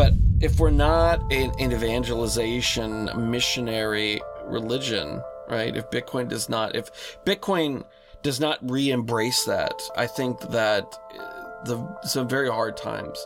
but if we're not an, an evangelization missionary religion, right? If Bitcoin does not, if Bitcoin does not re-embrace that, I think that uh, the some very hard times.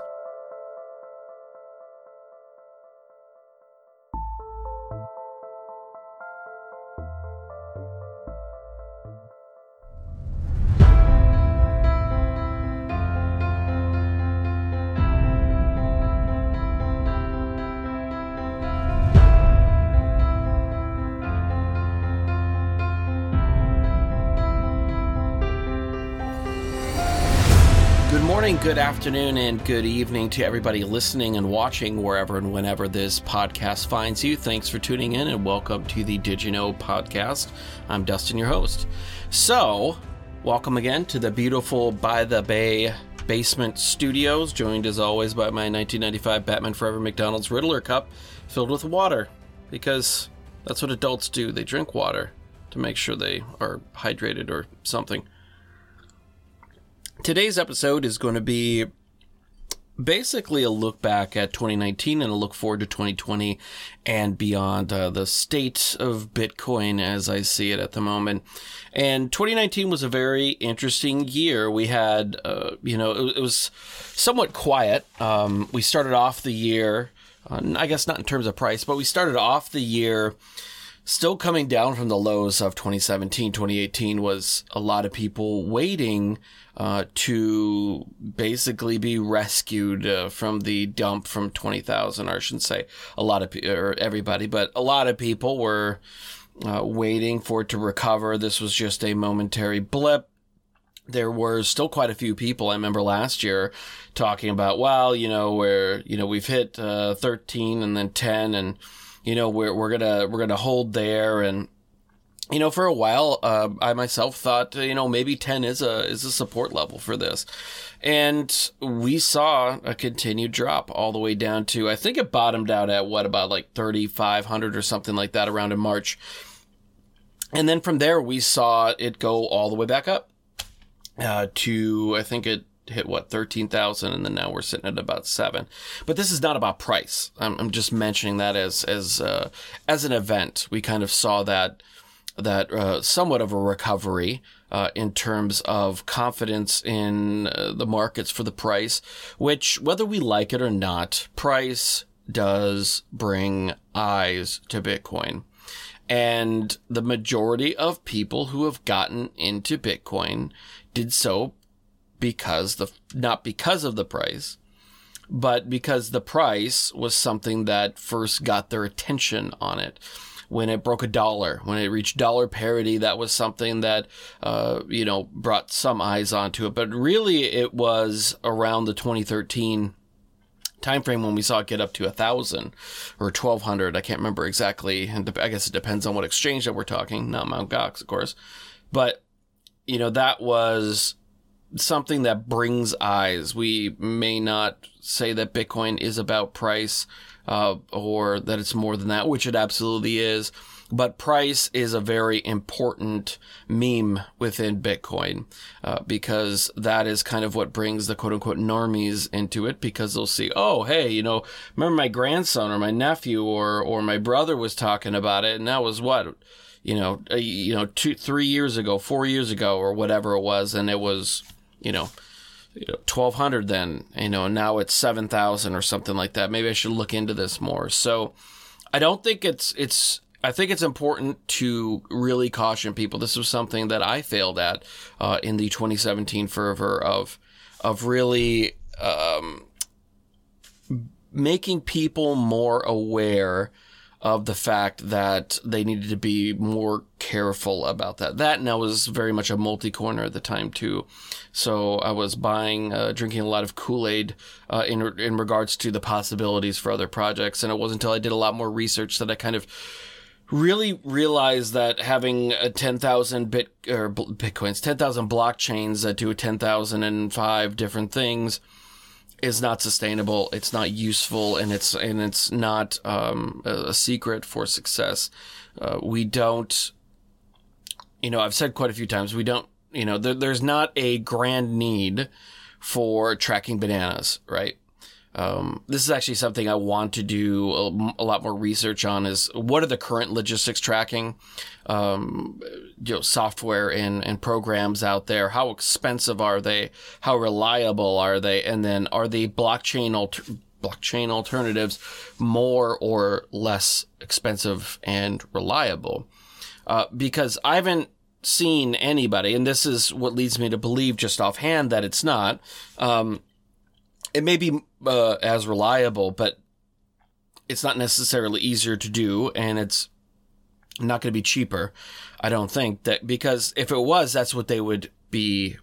Good afternoon, and good evening to everybody listening and watching wherever and whenever this podcast finds you. Thanks for tuning in and welcome to the Did You Know podcast. I'm Dustin, your host. So, welcome again to the beautiful By the Bay Basement Studios, joined as always by my 1995 Batman Forever McDonald's Riddler cup filled with water because that's what adults do. They drink water to make sure they are hydrated or something. Today's episode is going to be basically a look back at 2019 and a look forward to 2020 and beyond uh, the state of Bitcoin as I see it at the moment. And 2019 was a very interesting year. We had, uh, you know, it, it, was somewhat quiet. Um, we started off the year, uh, I guess not in terms of price, but we started off the year still coming down from the lows of 2017 2018 was a lot of people waiting uh, to basically be rescued uh, from the dump from 20,000 or I shouldn't say a lot of or everybody but a lot of people were uh, waiting for it to recover. This was just a momentary blip. There were still quite a few people I remember last year talking about well you know where you know we've hit uh, 13 and then 10 and you know, we're, we're gonna, we're gonna hold there. And, you know, for a while, uh, I myself thought, you know, maybe 10 is a, is a support level for this. And we saw a continued drop all the way down to, I think it bottomed out at what, about like 3,500 or something like that around in March. And then from there, we saw it go all the way back up uh, to, I think it hit what 13,000 and then now we're sitting at about 7 but this is not about price. I'm, I'm just mentioning that as as uh, as an event. We kind of saw that that uh, somewhat of a recovery uh, in terms of confidence in uh, the markets for the price which whether we like it or not price does bring eyes to bitcoin. And the majority of people who have gotten into bitcoin did so because the not because of the price, but because the price was something that first got their attention on it. When it broke a dollar, when it reached dollar parity, that was something that uh, you know brought some eyes onto it. But really, it was around the 2013 timeframe when we saw it get up to a thousand or twelve hundred. I can't remember exactly, and I guess it depends on what exchange that we're talking, not Mount Gox, of course. But you know that was something that brings eyes. We may not say that Bitcoin is about price uh, or that it's more than that, which it absolutely is. But price is a very important meme within Bitcoin uh, because that is kind of what brings the quote unquote normies into it because they'll see, oh, hey, you know, remember my grandson or my nephew or, or my brother was talking about it and that was what? You know, you know, two, three years ago, four years ago, or whatever it was, and it was you know, you know 1200 then you know now it's 7000 or something like that. Maybe i should look into this more. So i don't think it's it's i think it's important to really caution people. This was something that i failed at uh, in the 2017 fervor of of really um, making people more aware of the fact that they needed to be more careful about that. That now was very much a multi coiner at the time too, so I was buying, uh, drinking a lot of Kool Aid uh, in in regards to the possibilities for other projects. And it wasn't until I did a lot more research that I kind of really realized that having a 10,000 bit or bitcoins, 10,000 blockchains that do 10,005 different things is not sustainable. It's not useful, and it's and it's not um, a secret for success. Uh, we don't, you know, I've said quite a few times, we don't, you know, there, there's not a grand need for tracking bananas, right? Um, this is actually something I want to do a, a, lot more research on. Is what are the current logistics tracking, um, you know, software and and programs out there? How expensive are they? How reliable are they? And then are the blockchain alter- blockchain alternatives more or less expensive and reliable? Uh, because I haven't seen anybody, and this is what leads me to believe just offhand that it's not. Um, it may be uh, as reliable, but it's not necessarily easier to do, and it's not going to be cheaper. I don't think that because if it was, that's what they would be.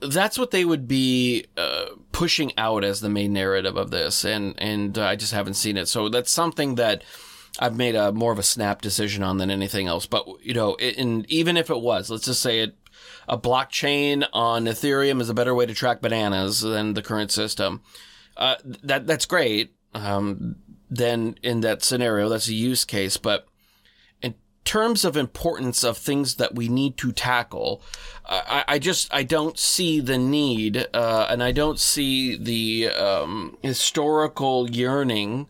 That's what they would be uh, pushing out as the main narrative of this, and and uh, I just haven't seen it. So that's something that I've made a more of a snap decision on than anything else. But you know, it, and even if it was, let's just say it, a blockchain on Ethereum is a better way to track bananas than the current system. Uh, that that's great. Um, then in that scenario, that's a use case. But in terms of importance of things that we need to tackle, I, I just I don't see the need, uh, and I don't see the um, historical yearning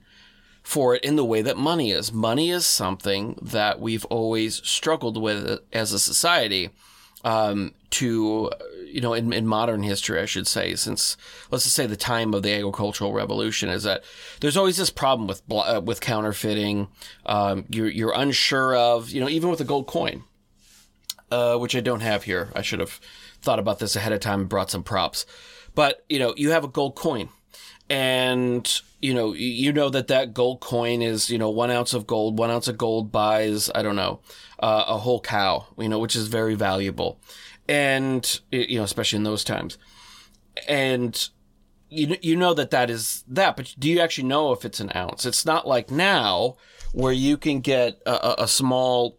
for it in the way that money is. Money is something that we've always struggled with as a society. Um, to you know in, in modern history, I should say, since let's just say the time of the agricultural revolution, is that there's always this problem with uh, with counterfeiting. Um, you're you're unsure of you know even with a gold coin, uh, which I don't have here. I should have thought about this ahead of time and brought some props. But you know you have a gold coin, and you know, you know that that gold coin is, you know, one ounce of gold, one ounce of gold buys, I don't know, uh, a whole cow, you know, which is very valuable. And, you know, especially in those times. And you, you know that that is that, but do you actually know if it's an ounce? It's not like now where you can get a, a small,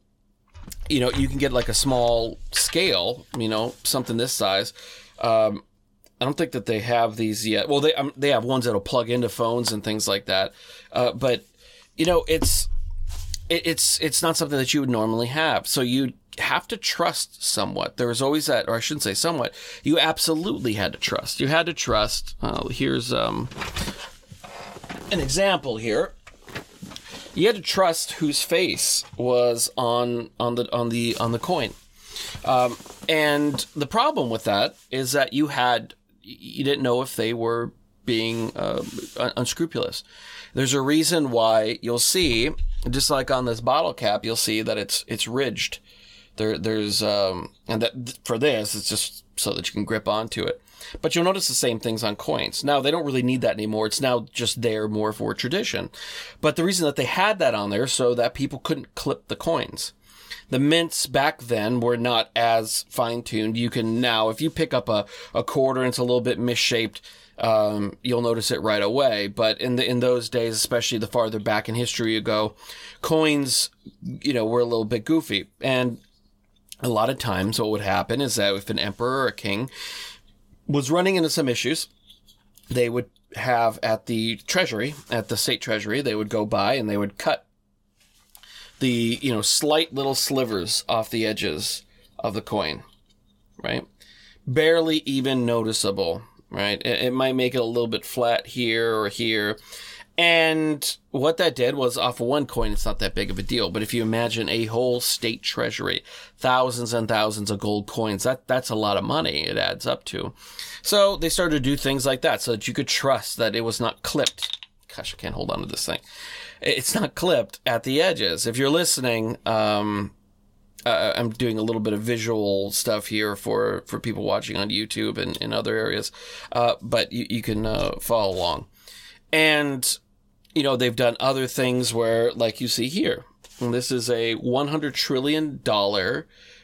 you know, you can get like a small scale, you know, something this size, um, I don't think that they have these yet. Well, they um, they have ones that'll plug into phones and things like that. Uh, but you know, it's it, it's it's not something that you would normally have. So you have to trust somewhat. There was always that, or I shouldn't say somewhat. You absolutely had to trust. You had to trust. Uh, here's um, an example here. You had to trust whose face was on on the on the on the coin. Um, and the problem with that is that you had you didn't know if they were being uh, unscrupulous. There's a reason why you'll see, just like on this bottle cap, you'll see that it's it's ridged. There, there's um, and that for this, it's just so that you can grip onto it. But you'll notice the same things on coins. Now they don't really need that anymore. It's now just there more for tradition. But the reason that they had that on there so that people couldn't clip the coins the mints back then were not as fine tuned. You can now, if you pick up a, a quarter and it's a little bit misshaped, um, you'll notice it right away. But in the in those days, especially the farther back in history you go, coins, you know, were a little bit goofy. And a lot of times, what would happen is that if an emperor or a king was running into some issues, they would have at the treasury, at the state treasury, they would go by and they would cut the you know slight little slivers off the edges of the coin, right? Barely even noticeable, right? It, it might make it a little bit flat here or here. And what that did was off of one coin, it's not that big of a deal. But if you imagine a whole state treasury, thousands and thousands of gold coins, that, that's a lot of money it adds up to. So they started to do things like that so that you could trust that it was not clipped. Gosh, I can't hold on to this thing it's not clipped at the edges. If you're listening, um, uh, I'm doing a little bit of visual stuff here for, for people watching on YouTube and in other areas, uh, but you, you can uh, follow along. And, you know, they've done other things where, like you see here, this is a $100 trillion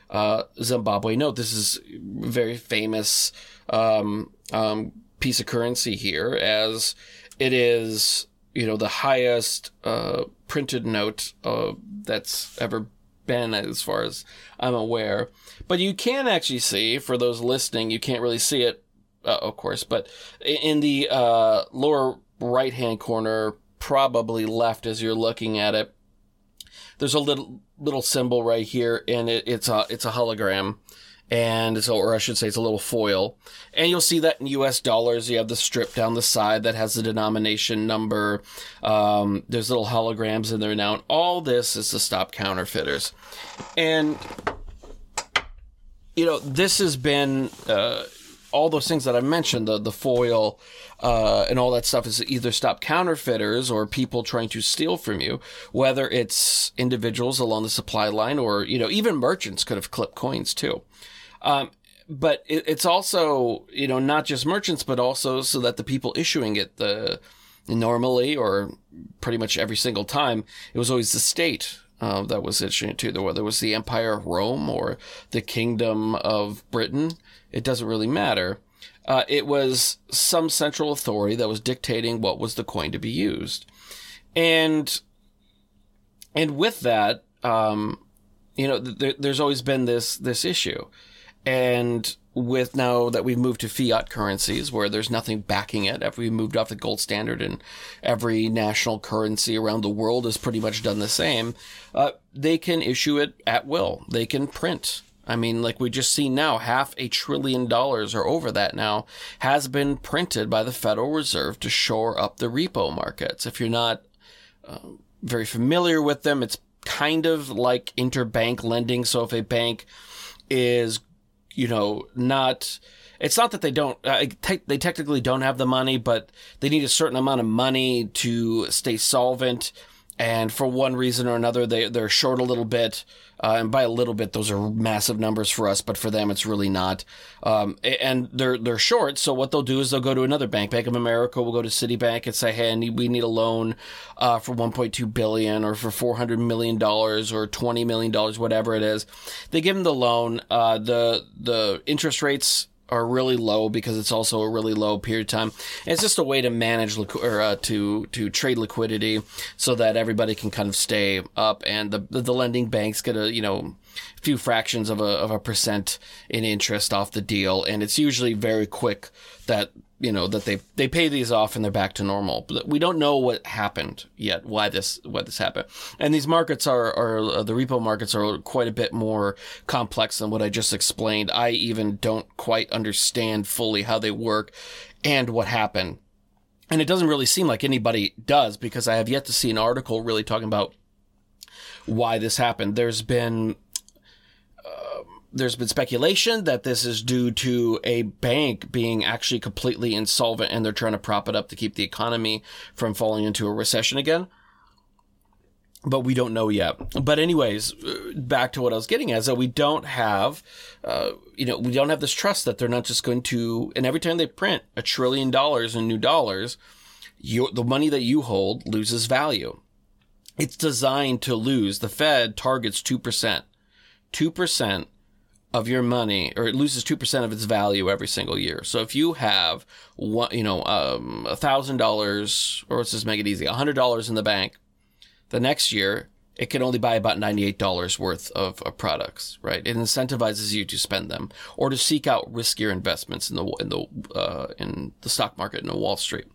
uh, Zimbabwe note. This is very famous um, um, piece of currency here, as it is you know the highest uh, printed note uh, that's ever been, as far as I'm aware. But you can actually see for those listening, you can't really see it, uh, of course, but in the uh, lower right hand corner, probably left as you're looking at it, there's a little little symbol right here, and it, it's a it's a hologram, and so, or I should say, it's a little foil. And you'll see that in U.S. dollars. You have the strip down the side that has the denomination number. Um, there's little holograms in there now, and all this is to stop counterfeiters. And you know, this has been uh, all those things that I mentioned the the foil uh, and all that stuff is either stop counterfeiters or people trying to steal from you, whether it's individuals along the supply line or you know even merchants could have clipped coins too. Um, but it, it's also you know not just merchants, but also so that the people issuing it the normally or pretty much every single time it was always the state uh, that was issuing it to, whether it was the Empire of Rome or the Kingdom of Britain. It doesn't really matter. Uh, it was some central authority that was dictating what was the coin to be used, and and with that, um, you know, th- there's always been this this issue, and with now that we've moved to fiat currencies where there's nothing backing it after we moved off the gold standard and every national currency around the world has pretty much done the same uh, they can issue it at will they can print I mean, like we just see now, half a trillion dollars or over that now has been printed by the Federal Reserve to shore up the repo markets. If you're not uh, very familiar with them, it's kind of like interbank lending. So if a bank is, you know, not, it's not that they don't, uh, te- they technically don't have the money, but they need a certain amount of money to stay solvent. And for one reason or another, they, they're short a little bit uh, and by a little bit, those are massive numbers for us, but for them, it's really not. Um, and they're they're short, so what they'll do is they'll go to another bank. Bank of America will go to Citibank and say, "Hey, need, we need a loan uh, for 1.2 billion, or for 400 million dollars, or 20 million dollars, whatever it is." They give them the loan. Uh, the the interest rates are really low because it's also a really low period of time. And it's just a way to manage liqu- or uh, to to trade liquidity so that everybody can kind of stay up, and the the lending banks get a you know few fractions of a of a percent in interest off the deal, and it's usually very quick that you know that they they pay these off and they're back to normal. But we don't know what happened yet, why this why this happened. And these markets are are uh, the repo markets are quite a bit more complex than what I just explained. I even don't quite understand fully how they work and what happened. And it doesn't really seem like anybody does because I have yet to see an article really talking about why this happened. There's been there's been speculation that this is due to a bank being actually completely insolvent and they're trying to prop it up to keep the economy from falling into a recession again. But we don't know yet. But anyways, uh, back to what I was getting at is that we don't have, uh, you know, we don't have this trust that they're not just going to, and every time they print a trillion dollars in new dollars, the money that you hold loses value. It's designed to lose. The Fed targets 2%. 2% of your money, or it loses 2% of its value every single year. So if you have you know, um, $1,000, or let's just make it easy, $100 in the bank, the next year, it can only buy about $98 worth of, of, products, right? It incentivizes you to spend them or to seek out riskier investments in the, in the, uh, in the stock market in the Wall Street.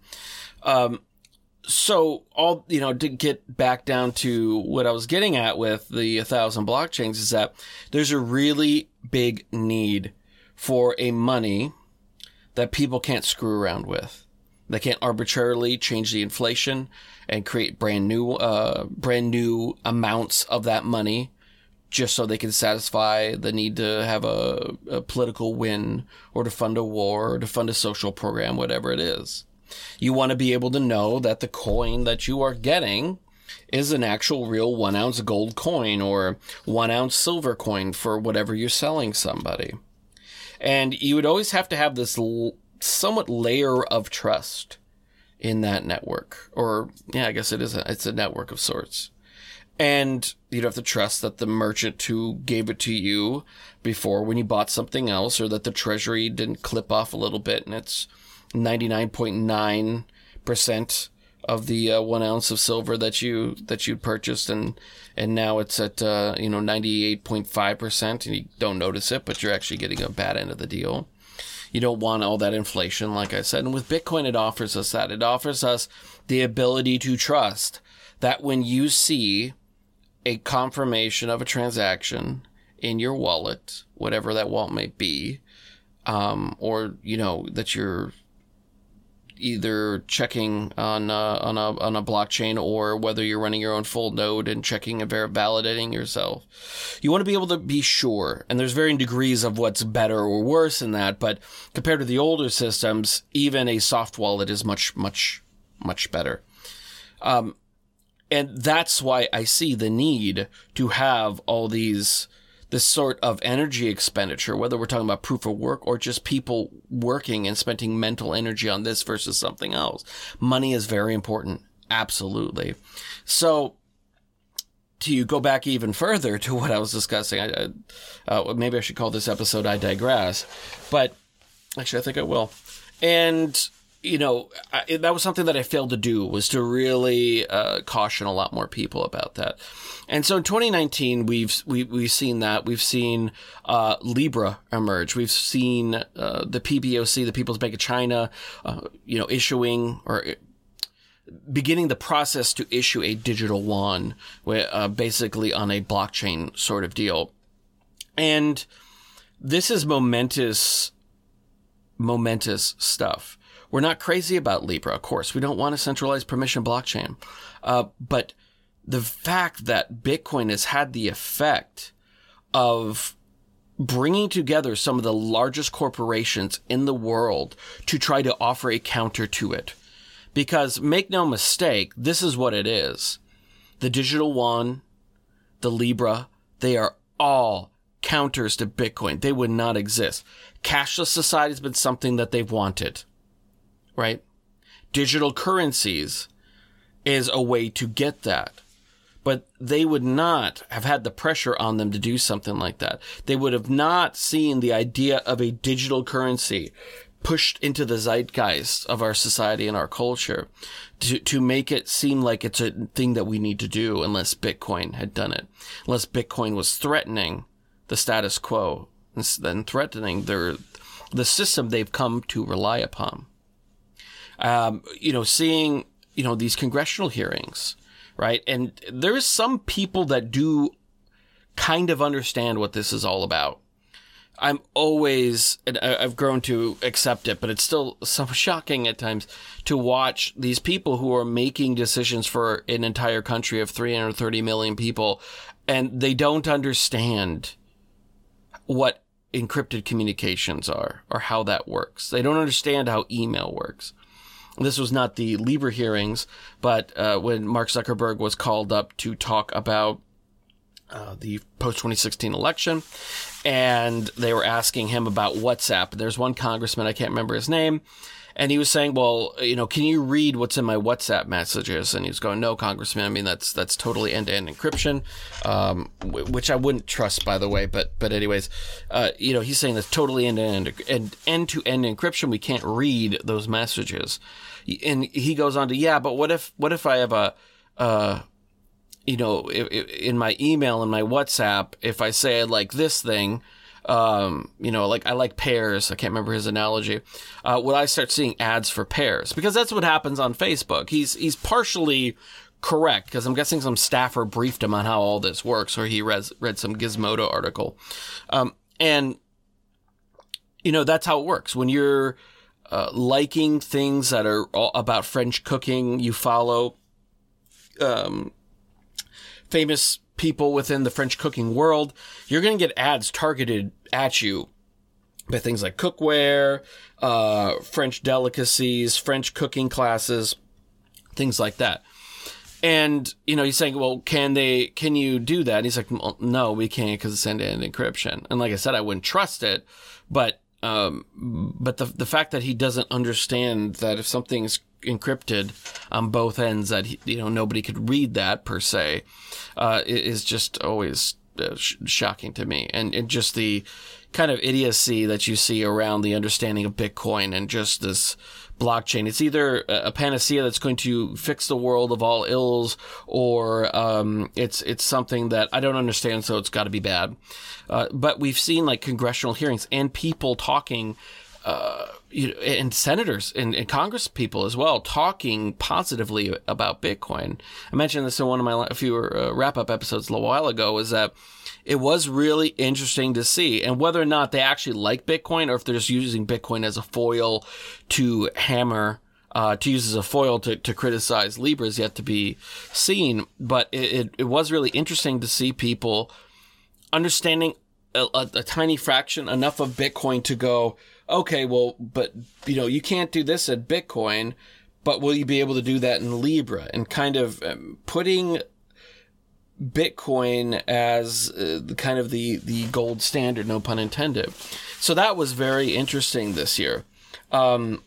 Um, so all you know to get back down to what I was getting at with the 1000 blockchains is that there's a really big need for a money that people can't screw around with. They can't arbitrarily change the inflation and create brand new uh, brand new amounts of that money just so they can satisfy the need to have a, a political win or to fund a war or to fund a social program, whatever it is. You want to be able to know that the coin that you are getting is an actual real one ounce gold coin or one ounce silver coin for whatever you're selling somebody. And you would always have to have this l- somewhat layer of trust in that network. Or, yeah, I guess it is a, it's a network of sorts. And you'd have to trust that the merchant who gave it to you before when you bought something else or that the treasury didn't clip off a little bit and it's 99.9% of the uh, one ounce of silver that you that you'd purchased and and now it's at uh, you know 98.5% and you don't notice it but you're actually getting a bad end of the deal. You don't want all that inflation like i said and with bitcoin it offers us that. It offers us the ability to trust that when you see a confirmation of a transaction in your wallet, whatever that wallet may be, um, or you know that you're either checking on uh, on a on a blockchain or whether you're running your own full node and checking and validating yourself. You want to be able to be sure, and there's varying degrees of what's better or worse in that. But compared to the older systems, even a soft wallet is much much much better. Um, and that's why I see the need to have all these this sort of energy expenditure, whether we're talking about proof of work or just people working and spending mental energy on this versus something else. Money is very important. Absolutely. So, to go back even further to what I was discussing, I, uh, maybe I should call this episode I Digress, but actually, I think I will. And you know, I, that was something that I failed to do was to really uh, caution a lot more people about that. And so in 2019, we've we, we've seen that we've seen uh, Libra emerge. We've seen uh, the PBOC, the People's Bank of China, uh, you know, issuing or uh, beginning the process to issue a digital yuan, uh, basically on a blockchain sort of deal. And this is momentous, momentous stuff we're not crazy about Libra, of course. We don't want a centralized permission blockchain. Uh, but the fact that Bitcoin has had the effect of bringing together some of the largest corporations in the world to try to offer a counter to it. Because make no mistake, this is what it is. The digital yuan, the Libra, they are all counters to Bitcoin. They would not exist. Cashless society has been something that they've wanted right? Digital currencies is a way to get that. But they would not have had the pressure on them to do something like that. They would have not seen the idea of a digital currency pushed into the zeitgeist of our society and our culture to, to make it seem like it's a thing that we need to do unless Bitcoin had done it. Unless Bitcoin was threatening the status quo and threatening their, the system they've come to rely upon um, you know, seeing, you know, these congressional hearings, right? And there is some people that do kind of understand what this is all about. I'm always, and I've grown to accept it, but it's still so shocking at times to watch these people who are making decisions for an entire country of 330 million people, and they don't understand what encrypted communications are or how that works. They don't understand how email works. This was not the Libra hearings, but uh, when Mark Zuckerberg was called up to talk about uh, the post 2016 election, and they were asking him about WhatsApp. There's one congressman, I can't remember his name, and he was saying, "Well, you know, can you read what's in my WhatsApp messages?" And he was going, "No, Congressman. I mean, that's that's totally end-to-end encryption, um, which I wouldn't trust, by the way. But but anyways, uh, you know, he's saying that's totally end-to-end and end-to-end encryption. We can't read those messages." And he goes on to, "Yeah, but what if what if I have a uh, you know, in my email and my WhatsApp, if I say I like this thing, um, you know, like I like pears. I can't remember his analogy. Uh, will I start seeing ads for pears? Because that's what happens on Facebook. He's he's partially correct because I'm guessing some staffer briefed him on how all this works, or he read read some Gizmodo article, um, and you know that's how it works when you're uh, liking things that are about French cooking. You follow um, famous people within the French cooking world, you're going to get ads targeted at you by things like cookware, uh, French delicacies, French cooking classes, things like that. And, you know, he's saying, well, can they, can you do that? And he's like, no, we can't because it's end to end encryption. And like I said, I wouldn't trust it, but, um, but the, the fact that he doesn't understand that if something's encrypted on both ends that you know nobody could read that per se uh, is just always uh, sh- shocking to me. And, and just the kind of idiocy that you see around the understanding of bitcoin and just this blockchain. It's either a panacea that's going to fix the world of all ills or um, it's it's something that i don't understand so it's got to be bad. Uh, but we've seen like congressional hearings and people talking uh, you know, and senators and, and Congress people as well talking positively about Bitcoin. I mentioned this in one of my few uh, wrap up episodes a little while ago. Is that it was really interesting to see. And whether or not they actually like Bitcoin or if they're just using Bitcoin as a foil to hammer, uh, to use as a foil to, to criticize Libra is yet to be seen. But it, it, it was really interesting to see people understanding a, a, a tiny fraction, enough of Bitcoin to go, okay, well, but, you know, you can't do this at Bitcoin but will you be able to do that in Libra? And kind of um, putting Bitcoin as uh, kind of the, the gold standard, no pun intended. So that was very interesting this year. Um,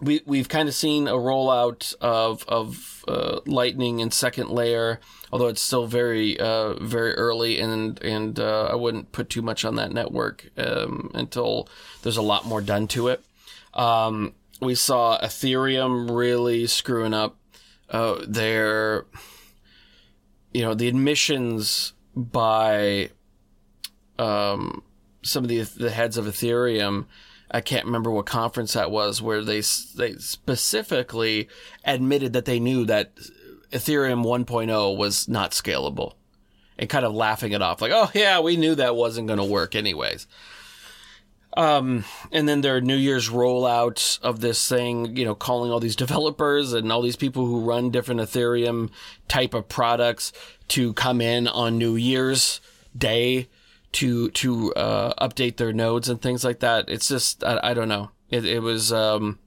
we, we've kind of seen a rollout of, of uh, Lightning and second layer, although it's still very, uh, very early, and, and uh, I wouldn't put too much on that network um, until there's a lot more done to it. Um, we saw Ethereum really screwing up uh, their, you know, the admissions by um, some of the the heads of Ethereum. I can't remember what conference that was where they they specifically admitted that they knew that Ethereum 1.0 was not scalable and kind of laughing it off like, "Oh yeah, we knew that wasn't going to work anyways." Um, and then their New Year's rollout of this thing, you know, calling all these developers and all these people who run different Ethereum type of products to come in on New Year's Day to to uh, update their nodes and things like that. It's just I, I don't know. It it was um,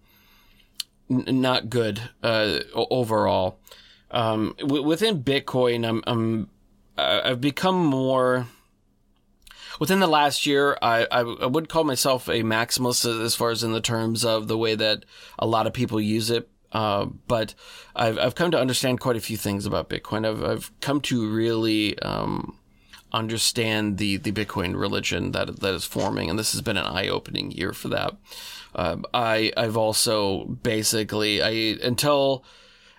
n- not good uh, overall. Um, w- within Bitcoin, I'm I'm I've become more within the last year, I, I, would call myself a maximalist as far as in the terms of the way that a lot of people use it. Uh, but I've, I've come to understand quite a few things about Bitcoin. I've, I've come to really, um, understand the, the Bitcoin religion that, that is forming. And this has been an eye opening year for that. Uh, I, I've also basically, I, until,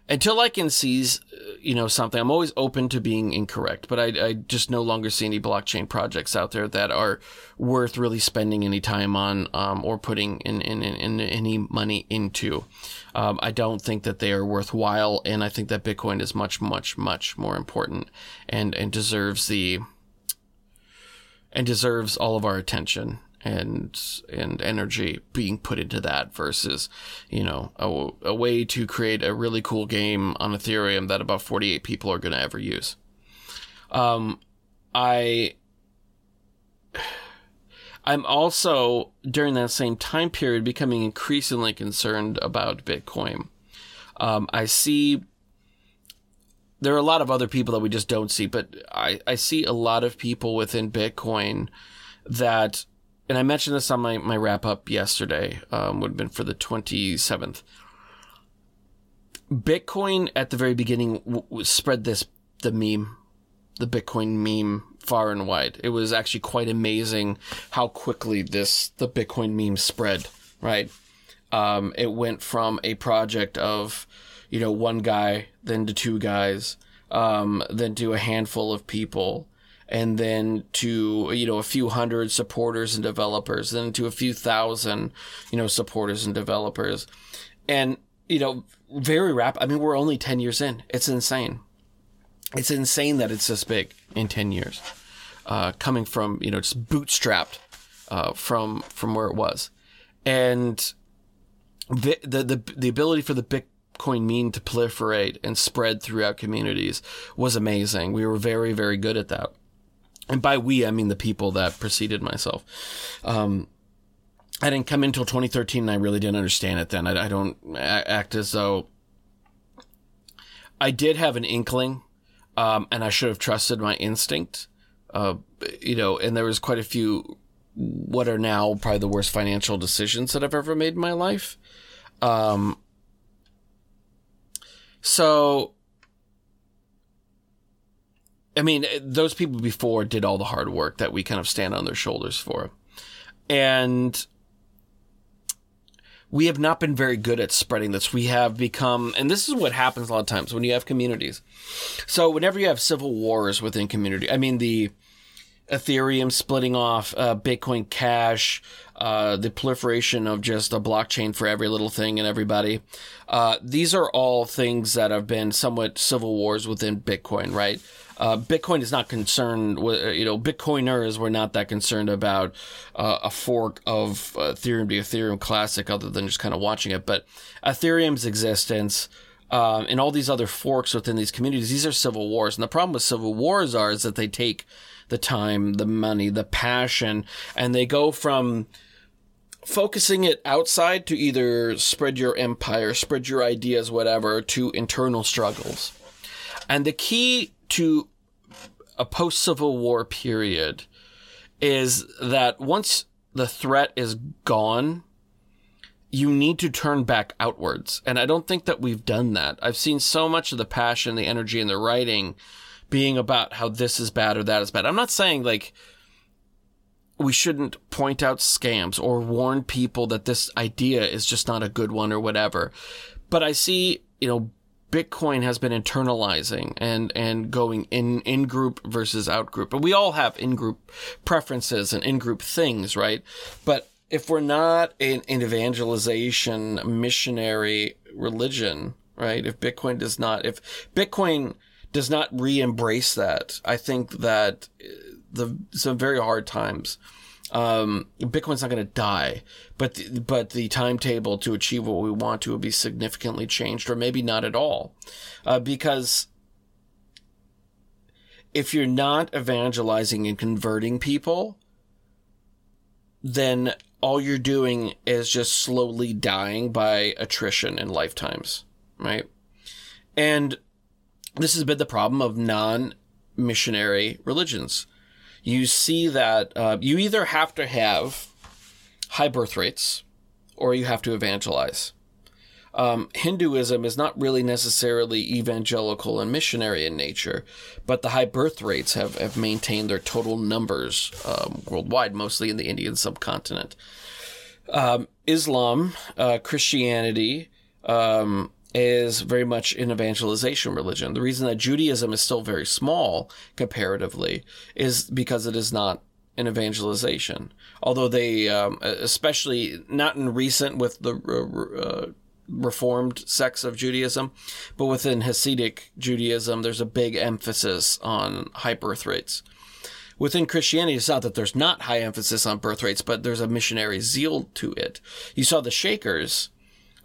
until I can seize, you know, something, I'm always open to being incorrect, but I, I just no longer see any blockchain projects out there that are worth really spending any time on, um, or putting in, in, in, in, any money into. Um, I don't think that they are worthwhile. And I think that Bitcoin is much, much, much more important and, and deserves the, and deserves all of our attention and and energy being put into that versus you know a, a way to create a really cool game on ethereum that about 48 people are going to ever use. Um i i'm also during that same time period becoming increasingly concerned about bitcoin. Um, i see there are a lot of other people that we just don't see but i i see a lot of people within bitcoin that and I mentioned this on my, my wrap up yesterday, um, would have been for the 27th. Bitcoin at the very beginning w- spread this, the meme, the Bitcoin meme far and wide. It was actually quite amazing how quickly this, the Bitcoin meme spread, right? Um, it went from a project of, you know, one guy, then to two guys, um, then to a handful of people, and then to you know a few hundred supporters and developers then to a few thousand you know supporters and developers. And you know very rapid i mean we're only 10 years in. It's insane. It's insane that it's this big in 10 years uh, coming from you know just bootstrapped uh, from from where it was. And the, the the the ability for the Bitcoin meme to proliferate and spread throughout communities was amazing. We were very, very good at that and by we I mean the people that preceded myself. Um, I didn't come in until 2013, and I really didn't understand it then. I, I don't act as though I did have an inkling, um, and I should have trusted my instinct. Uh, you know, and there was quite a few what are now probably the worst financial decisions that I've ever made in my life. Um, so I mean, those people before did all the hard work that we kind of stand on their shoulders for. And we have not been very good at spreading this. We have become, and this is what happens a lot of times when you have communities. So, whenever you have civil wars within community, I mean, the Ethereum splitting off, uh, Bitcoin Cash, uh, the proliferation of just a blockchain for every little thing and everybody. Uh, these are all things that have been somewhat civil wars within Bitcoin, right? uh, Bitcoin is not concerned with, uh, you know, Bitcoiners were not that concerned about uh, a fork of Ethereum to Ethereum Classic other than just kind of watching it. But Ethereum's existence um, and all these other forks within these communities, these are civil wars. And the problem with civil wars are is that they take the time, the money, the passion, and they go from focusing it outside to either spread your empire, spread your ideas, whatever, to internal struggles. And the key to a post Civil War period is that once the threat is gone, you need to turn back outwards. And I don't think that we've done that. I've seen so much of the passion, the energy, and the writing being about how this is bad or that is bad. I'm not saying like we shouldn't point out scams or warn people that this idea is just not a good one or whatever. But I see, you know, Bitcoin has been internalizing and, and going in, in group versus out group. But we all have in group preferences and in group things, right? But if we're not an, an evangelization missionary religion, right? If Bitcoin does not, if Bitcoin does not re-embrace that, I think that the some very hard times. Um, Bitcoin's not going to die, but the, but the timetable to achieve what we want to will be significantly changed, or maybe not at all, uh, because if you're not evangelizing and converting people, then all you're doing is just slowly dying by attrition in lifetimes, right? And this has been the problem of non missionary religions you see that uh, you either have to have high birth rates or you have to evangelize. Um, Hinduism is not really necessarily evangelical and missionary in nature, but the high birth rates have, have maintained their total numbers um, worldwide, mostly in the Indian subcontinent. Um, Islam, uh, Christianity, um, is very much an evangelization religion. The reason that Judaism is still very small comparatively is because it is not an evangelization. Although they, um, especially not in recent with the uh, reformed sects of Judaism, but within Hasidic Judaism, there's a big emphasis on high birth rates. Within Christianity, it's not that there's not high emphasis on birth rates, but there's a missionary zeal to it. You saw the Shakers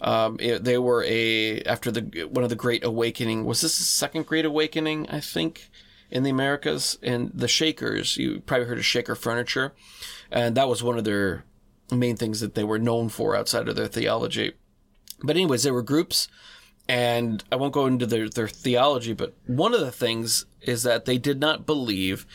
um, it, they were a after the one of the Great Awakening. Was this the second Great Awakening? I think in the Americas and the Shakers. You probably heard of Shaker Furniture, and that was one of their main things that they were known for outside of their theology. But anyways, there were groups, and I won't go into their their theology. But one of the things is that they did not believe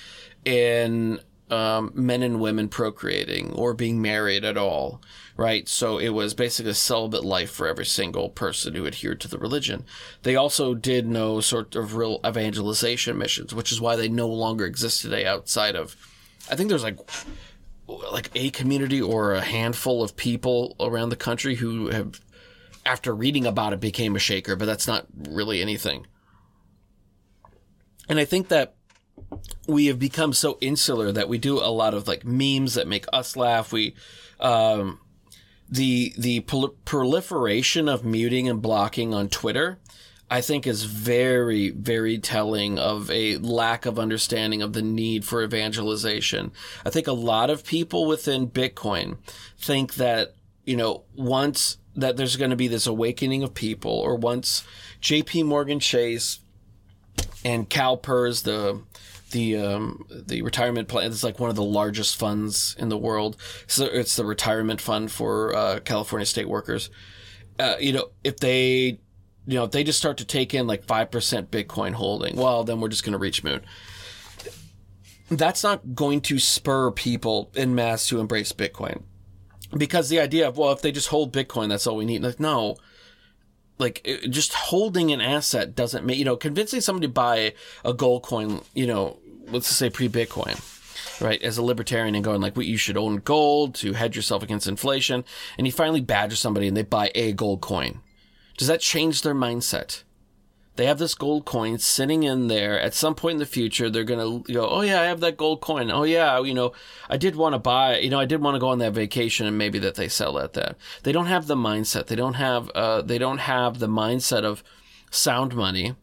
in um, men and women procreating or being married at all right? So it was basically a celibate life for every single person who adhered to the religion. They also did no sort of real evangelization missions, which is why they no longer exist today outside of, I think there's like, like a community or a handful of people around the country who have, after reading about it, became a shaker, but that's not really anything. And I think that we have become so insular that we do a lot of like memes that make us laugh. We, um, the the prol- proliferation of muting and blocking on Twitter, I think, is very very telling of a lack of understanding of the need for evangelization. I think a lot of people within Bitcoin think that you know once that there's going to be this awakening of people, or once J.P. Morgan Chase and CalPERS, the the um, the retirement plan is like one of the largest funds in the world. So it's the retirement fund for uh, California state workers. Uh, you know, if they, you know, if they just start to take in like five percent Bitcoin holding, well, then we're just going to reach moon. That's not going to spur people in mass to embrace Bitcoin, because the idea of well, if they just hold Bitcoin, that's all we need. Like, no, like just holding an asset doesn't make you know convincing somebody to buy a gold coin you know let's just say pre Bitcoin, right? As a libertarian and going like, well, you should own gold to hedge yourself against inflation. And you finally badger somebody and they buy a gold coin. Does that change their mindset? They have this gold coin sitting in there. At some point in the future, they're going to go, Oh, yeah, I have that gold coin. Oh, yeah, you know, I did want to buy, you know, I did want to go on that vacation and maybe that they sell at that. They don't have the mindset. They don't have, uh, they don't have the mindset of sound money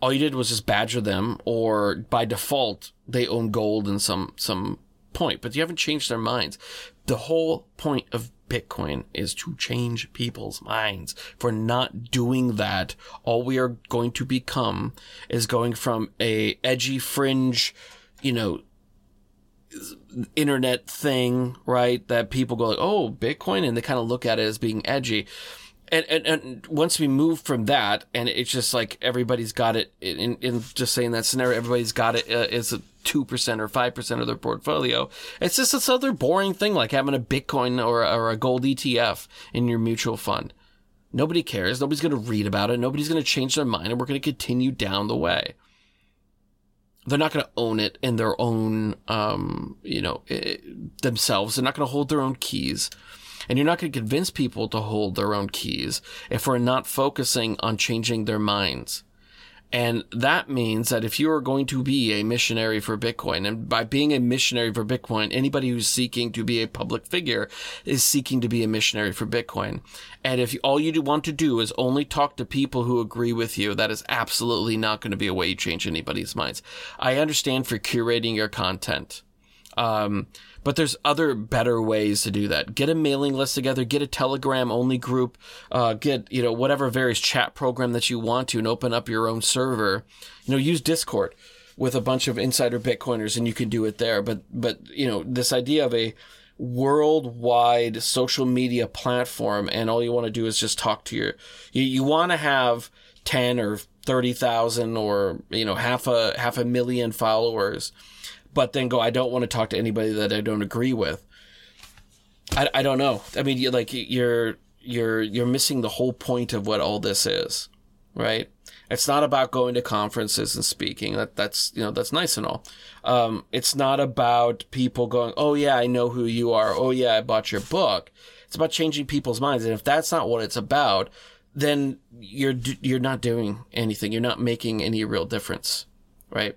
all you did was just badger them, or by default they own gold in some some point, but you haven't changed their minds. The whole point of Bitcoin is to change people's minds. For not doing that, all we are going to become is going from a edgy fringe, you know, internet thing, right? That people go like, oh, Bitcoin, and they kind of look at it as being edgy. And, and, and once we move from that, and it's just like everybody's got it in, in just saying that scenario, everybody's got it uh, is a two percent or five percent of their portfolio. It's just this other boring thing like having a Bitcoin or or a gold ETF in your mutual fund. Nobody cares. Nobody's going to read about it. Nobody's going to change their mind, and we're going to continue down the way they're not going to own it in their own, um, you know, it, eh, themselves. They're not going to hold their own keys. And you're not going to convince people to hold their own keys if we're not focusing on changing their minds. And that means that if you are going to be a missionary for Bitcoin, and by being a missionary for Bitcoin, anybody who's seeking to be a public figure is seeking to be a missionary for Bitcoin. And if all you want to do is only talk to people who agree with you, that is absolutely not going to be a way you change anybody's minds. I understand for curating your content. Um, but there's other better ways to do that. Get a mailing list together, get a Telegram only group, uh, get, you know, whatever various chat program that you want to and open up your own server. You know, use Discord with a bunch of insider Bitcoiners and you can do it there. But, but, you know, this idea of a worldwide social media platform and all you want to do is just talk to your, you, you want to have 10 or 30,000 or, you know, half a, half a million followers but then go, I don't want to talk to anybody that I don't agree with. I, I don't know. I mean, like you're you're you're missing the whole point of what all this is, right? It's not about going to conferences and speaking. That that's you know that's nice and all. Um, it's not about people going, oh yeah, I know who you are. Oh yeah, I bought your book. It's about changing people's minds. And if that's not what it's about, then you're you're not doing anything. You're not making any real difference, right?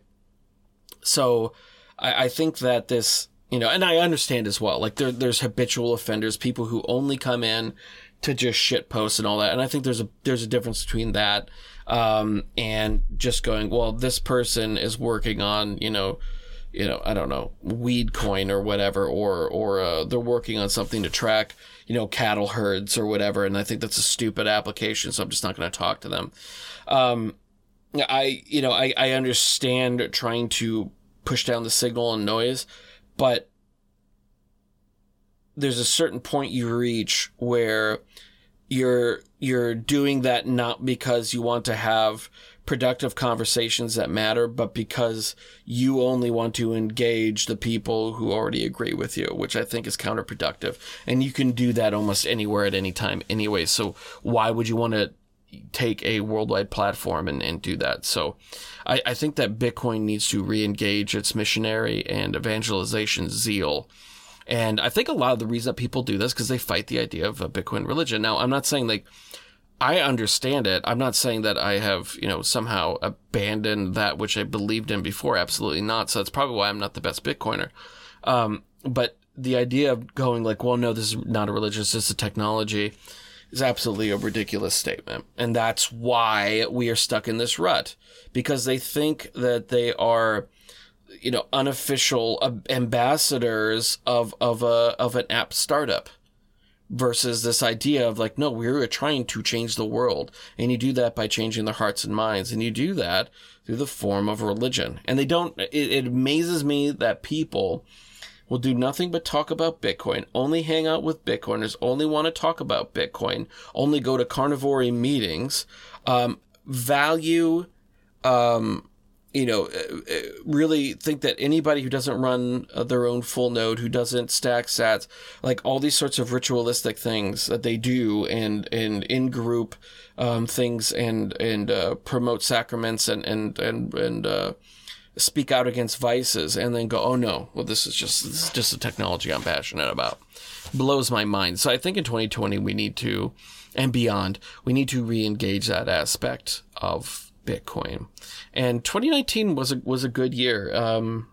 So I, I think that this, you know, and I understand as well, like there, there's habitual offenders, people who only come in to just shit post and all that. And I think there's a, there's a difference between that, um, and just going, well, this person is working on, you know, you know, I don't know, weed coin or whatever, or, or, uh, they're working on something to track, you know, cattle herds or whatever. And I think that's a stupid application. So I'm just not going to talk to them. Um, I, you know, I, I understand trying to push down the signal and noise, but there's a certain point you reach where you're you're doing that not because you want to have productive conversations that matter, but because you only want to engage the people who already agree with you, which I think is counterproductive. And you can do that almost anywhere at any time anyway. So why would you want to take a worldwide platform and, and do that. So I, I think that Bitcoin needs to re-engage its missionary and evangelization zeal. And I think a lot of the reason that people do this because they fight the idea of a Bitcoin religion. Now, I'm not saying like I understand it. I'm not saying that I have, you know, somehow abandoned that which I believed in before. Absolutely not. So that's probably why I'm not the best Bitcoiner. Um, but the idea of going like, well, no, this is not a religion, it's just a technology is absolutely a ridiculous statement. And that's why we are stuck in this rut because they think that they are, you know, unofficial ambassadors of, of a, of an app startup versus this idea of like, no, we're trying to change the world. And you do that by changing their hearts and minds. And you do that through the form of religion. And they don't, it, it amazes me that people, will do nothing but talk about Bitcoin, only hang out with Bitcoiners, only want to talk about Bitcoin, only go to carnivore meetings, um, value, um, you know, uh, uh, really think that anybody who doesn't run uh, their own full node, who doesn't stack sats, like all these sorts of ritualistic things that they do and, and in group, um, things and, and, uh, promote sacraments and, and, and, and, uh, speak out against vices and then go, oh no, well this is just this is just a technology I'm passionate about. Blows my mind. So I think in 2020 we need to, and beyond, we need to re-engage that aspect of Bitcoin. And 2019 was a was a good year. Um,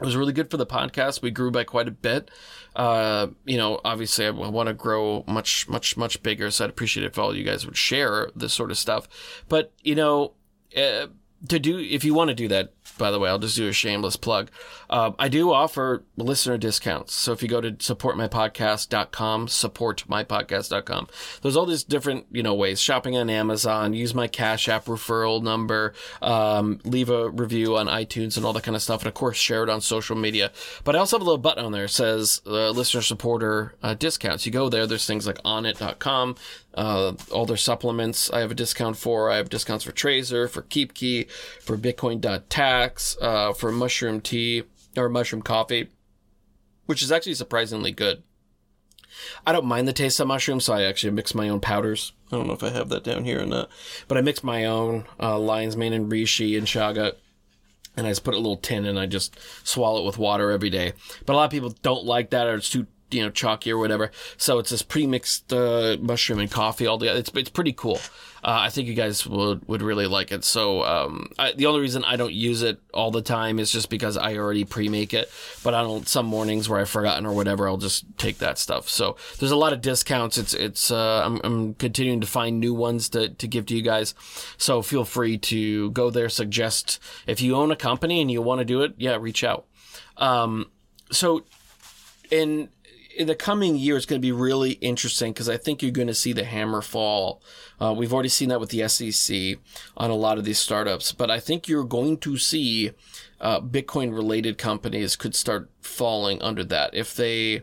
it was really good for the podcast. We grew by quite a bit. Uh, you know, obviously I want to grow much, much, much bigger. So I'd appreciate if all you guys would share this sort of stuff. But, you know, uh, to do if you want to do that by the way i'll just do a shameless plug uh, i do offer listener discounts. So if you go to supportmypodcast.com supportmypodcast.com there's all these different you know ways. Shopping on amazon use my cash app referral number um, leave a review on itunes and all that kind of stuff and of course share it on social media. But i also have a little button on there. That says uh, listener supporter uh, discounts. You go there there's things like onnit.com uh, all their supplements I have a discount for. I have discounts for Trezor, for KeepKey, for Bitcoin.tax, uh, for mushroom tea or mushroom coffee, which is actually surprisingly good. I don't mind the taste of mushrooms, so I actually mix my own powders. I don't know if I have that down here or not, but I mix my own uh, lion's mane and reishi and chaga, and I just put a little tin and I just swallow it with water every day. But a lot of people don't like that or it's too you know chalky or whatever. So it's this pre-mixed uh, mushroom and coffee all together. It's it's pretty cool. Uh, I think you guys would would really like it. So um, I, the only reason I don't use it all the time is just because I already pre-make it. But don't. Some mornings where I've forgotten or whatever, I'll just take that stuff. So there's a lot of discounts. It's it's. Uh, I'm I'm continuing to find new ones to to give to you guys. So feel free to go there. Suggest if you own a company and you want to do it, yeah, reach out. Um, so in in the coming year, it's going to be really interesting because I think you're going to see the hammer fall. Uh, we've already seen that with the SEC on a lot of these startups, but I think you're going to see uh, Bitcoin related companies could start falling under that if they.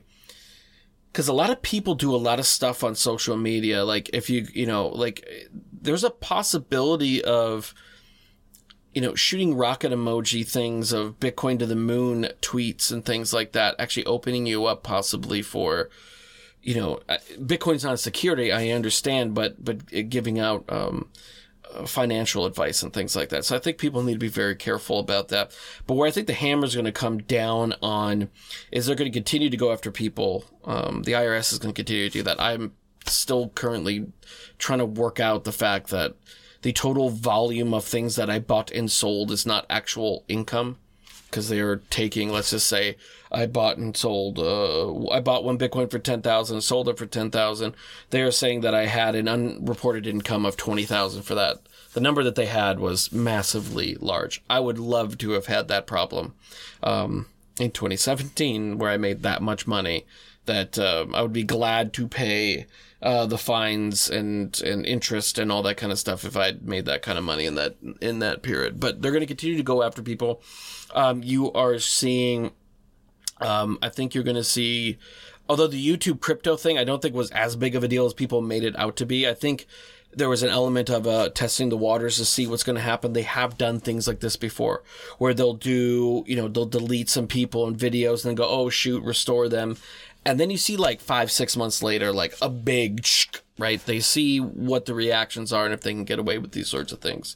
Because a lot of people do a lot of stuff on social media. Like, if you, you know, like, there's a possibility of you know, shooting rocket emoji things of Bitcoin to the moon tweets and things like that, actually opening you up possibly for, you know, uh, Bitcoin's not a security, I understand, but but giving out um, uh, financial advice and things like that. So I think people need to be very careful about that. But where I think the hammer is going to come down on is they're going to continue to go after people. Um, the IRS is going to continue to do that. I'm still currently trying to work out the fact that the total volume of things that I bought and sold is not actual income because they are taking, let's just say, I bought and sold, uh, I bought one Bitcoin for 10,000, sold it for 10,000. They are saying that I had an unreported income of 20,000 for that. The number that they had was massively large. I would love to have had that problem, um, in 2017 where I made that much money that, uh, I would be glad to pay, uh, the fines and and interest and all that kind of stuff if I'd made that kind of money in that in that period. But they're going to continue to go after people. Um, you are seeing. Um, I think you're going to see, although the YouTube crypto thing I don't think was as big of a deal as people made it out to be. I think there was an element of uh, testing the waters to see what's going to happen. They have done things like this before, where they'll do, you know, they'll delete some people and videos and then go, oh shoot, restore them, and then you see like five, six months later, like a big, right? They see what the reactions are and if they can get away with these sorts of things.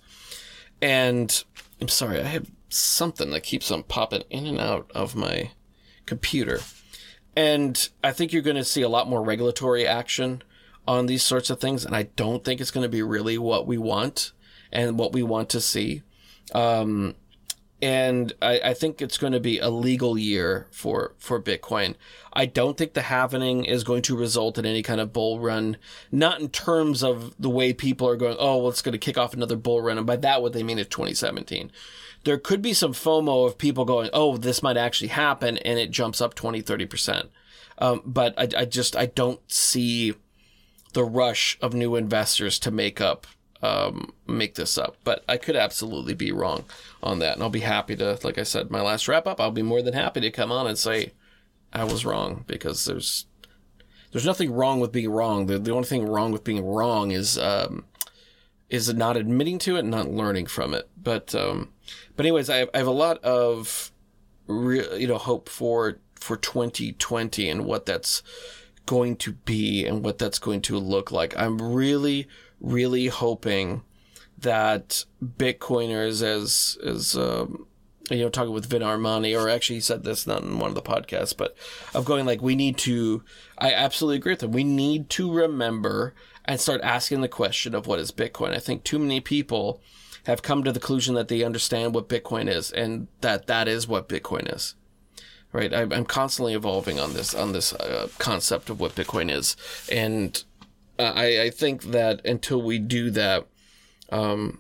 And I'm sorry, I have something that keeps on popping in and out of my computer. And I think you're going to see a lot more regulatory action on these sorts of things. And I don't think it's going to be really what we want and what we want to see. Um, and I, I, think it's going to be a legal year for for Bitcoin. I don't think the halvening is going to result in any kind of bull run, not in terms of the way people are going. Oh, well, it's going to kick off another bull run, and by that, what they mean is 2017. There could be some FOMO of people going, "Oh, this might actually happen," and it jumps up 20, 30 percent. Um, but I, I just I don't see the rush of new investors to make up um, make this up, but I could absolutely be wrong on that. And I'll be happy to, like I said, my last wrap up, I'll be more than happy to come on and say I was wrong because there's, there's nothing wrong with being wrong. The, the only thing wrong with being wrong is, um, is not admitting to it and not learning from it. But, um, but anyways, I have, I have a lot of, re- you know, hope for, for 2020 and what that's going to be and what that's going to look like. I'm really, really hoping that Bitcoiners, as as um, you know, talking with Vin Armani, or actually he said this not in one of the podcasts, but of going like we need to. I absolutely agree with him. We need to remember and start asking the question of what is Bitcoin. I think too many people have come to the conclusion that they understand what Bitcoin is, and that that is what Bitcoin is. Right, I'm constantly evolving on this on this uh, concept of what Bitcoin is, and I, I think that until we do that, um,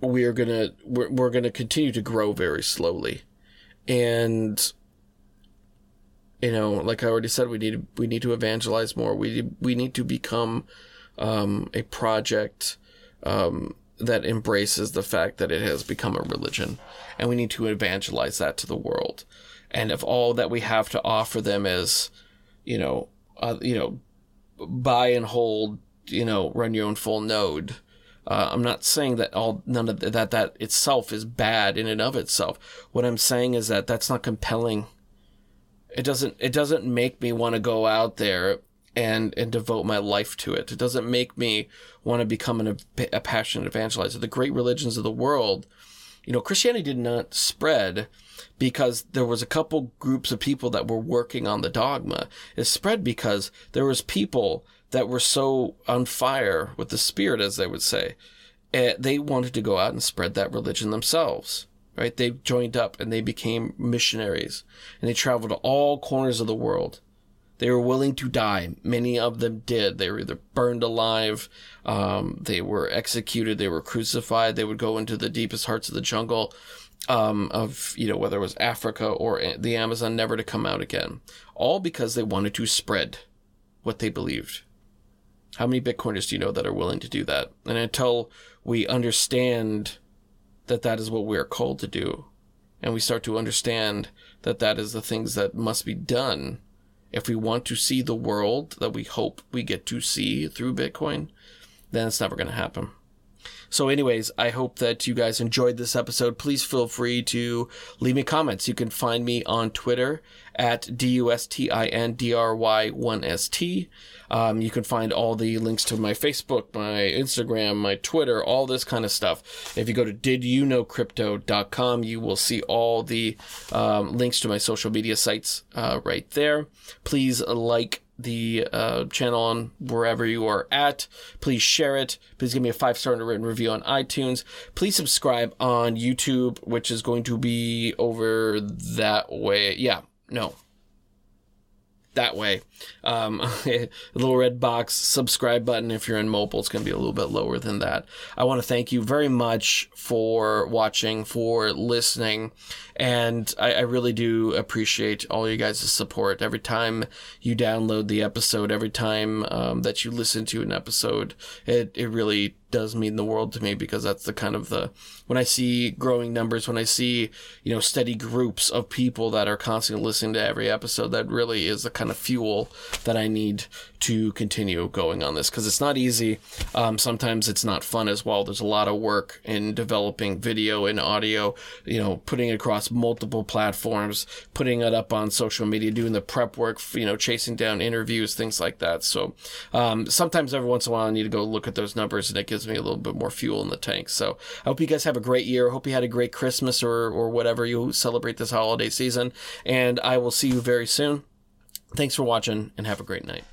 we are gonna we're, we're gonna continue to grow very slowly, and you know, like I already said, we need we need to evangelize more. We we need to become um, a project um, that embraces the fact that it has become a religion, and we need to evangelize that to the world. And if all that we have to offer them is, you know, uh, you know, buy and hold, you know, run your own full node. Uh, I'm not saying that all none of that that itself is bad in and of itself. What I'm saying is that that's not compelling. It doesn't it doesn't make me want to go out there and and devote my life to it. It doesn't make me want to become an, a passionate evangelizer. The great religions of the world, you know, Christianity did not spread because there was a couple groups of people that were working on the dogma. It spread because there was people that were so on fire with the spirit, as they would say, they wanted to go out and spread that religion themselves. Right? They joined up and they became missionaries, and they traveled to all corners of the world they were willing to die. Many of them did. They were either burned alive, um, they were executed, they were crucified. They would go into the deepest hearts of the jungle um, of, you know, whether it was Africa or the Amazon, never to come out again. All because they wanted to spread what they believed. How many Bitcoiners do you know that are willing to do that? And until we understand that that is what we are called to do, and we start to understand that that is the things that must be done if we want to see the world that we hope we get to see through Bitcoin, then it's never going to happen. So, anyways, I hope that you guys enjoyed this episode. Please feel free to leave me comments. You can find me on Twitter at D-U-S-T-I-N-D-R-Y-1-S-T. Um, you can find all the links to my Facebook, my Instagram, my Twitter, all this kind of stuff. If you go to didyouknowcrypto.com, you will see all the um, links to my social media sites uh, right there. Please like, the uh, channel on wherever you are at. Please share it. Please give me a five star and a written review on iTunes. Please subscribe on YouTube, which is going to be over that way. Yeah, no, that way. Um, a little red box subscribe button if you're in mobile. It's going to be a little bit lower than that. I want to thank you very much for watching, for listening, and I, I really do appreciate all you guys' support. Every time you download the episode, every time um, that you listen to an episode, it, it really does mean the world to me because that's the kind of the when I see growing numbers, when I see you know steady groups of people that are constantly listening to every episode, that really is the kind of fuel that I need to continue going on this because it's not easy. Um, sometimes it's not fun as well. There's a lot of work in developing video and audio, you know, putting it across multiple platforms, putting it up on social media, doing the prep work, you know, chasing down interviews, things like that. So um, sometimes every once in a while I need to go look at those numbers and it gives me a little bit more fuel in the tank. So I hope you guys have a great year. I hope you had a great Christmas or, or whatever you celebrate this holiday season. And I will see you very soon. Thanks for watching and have a great night.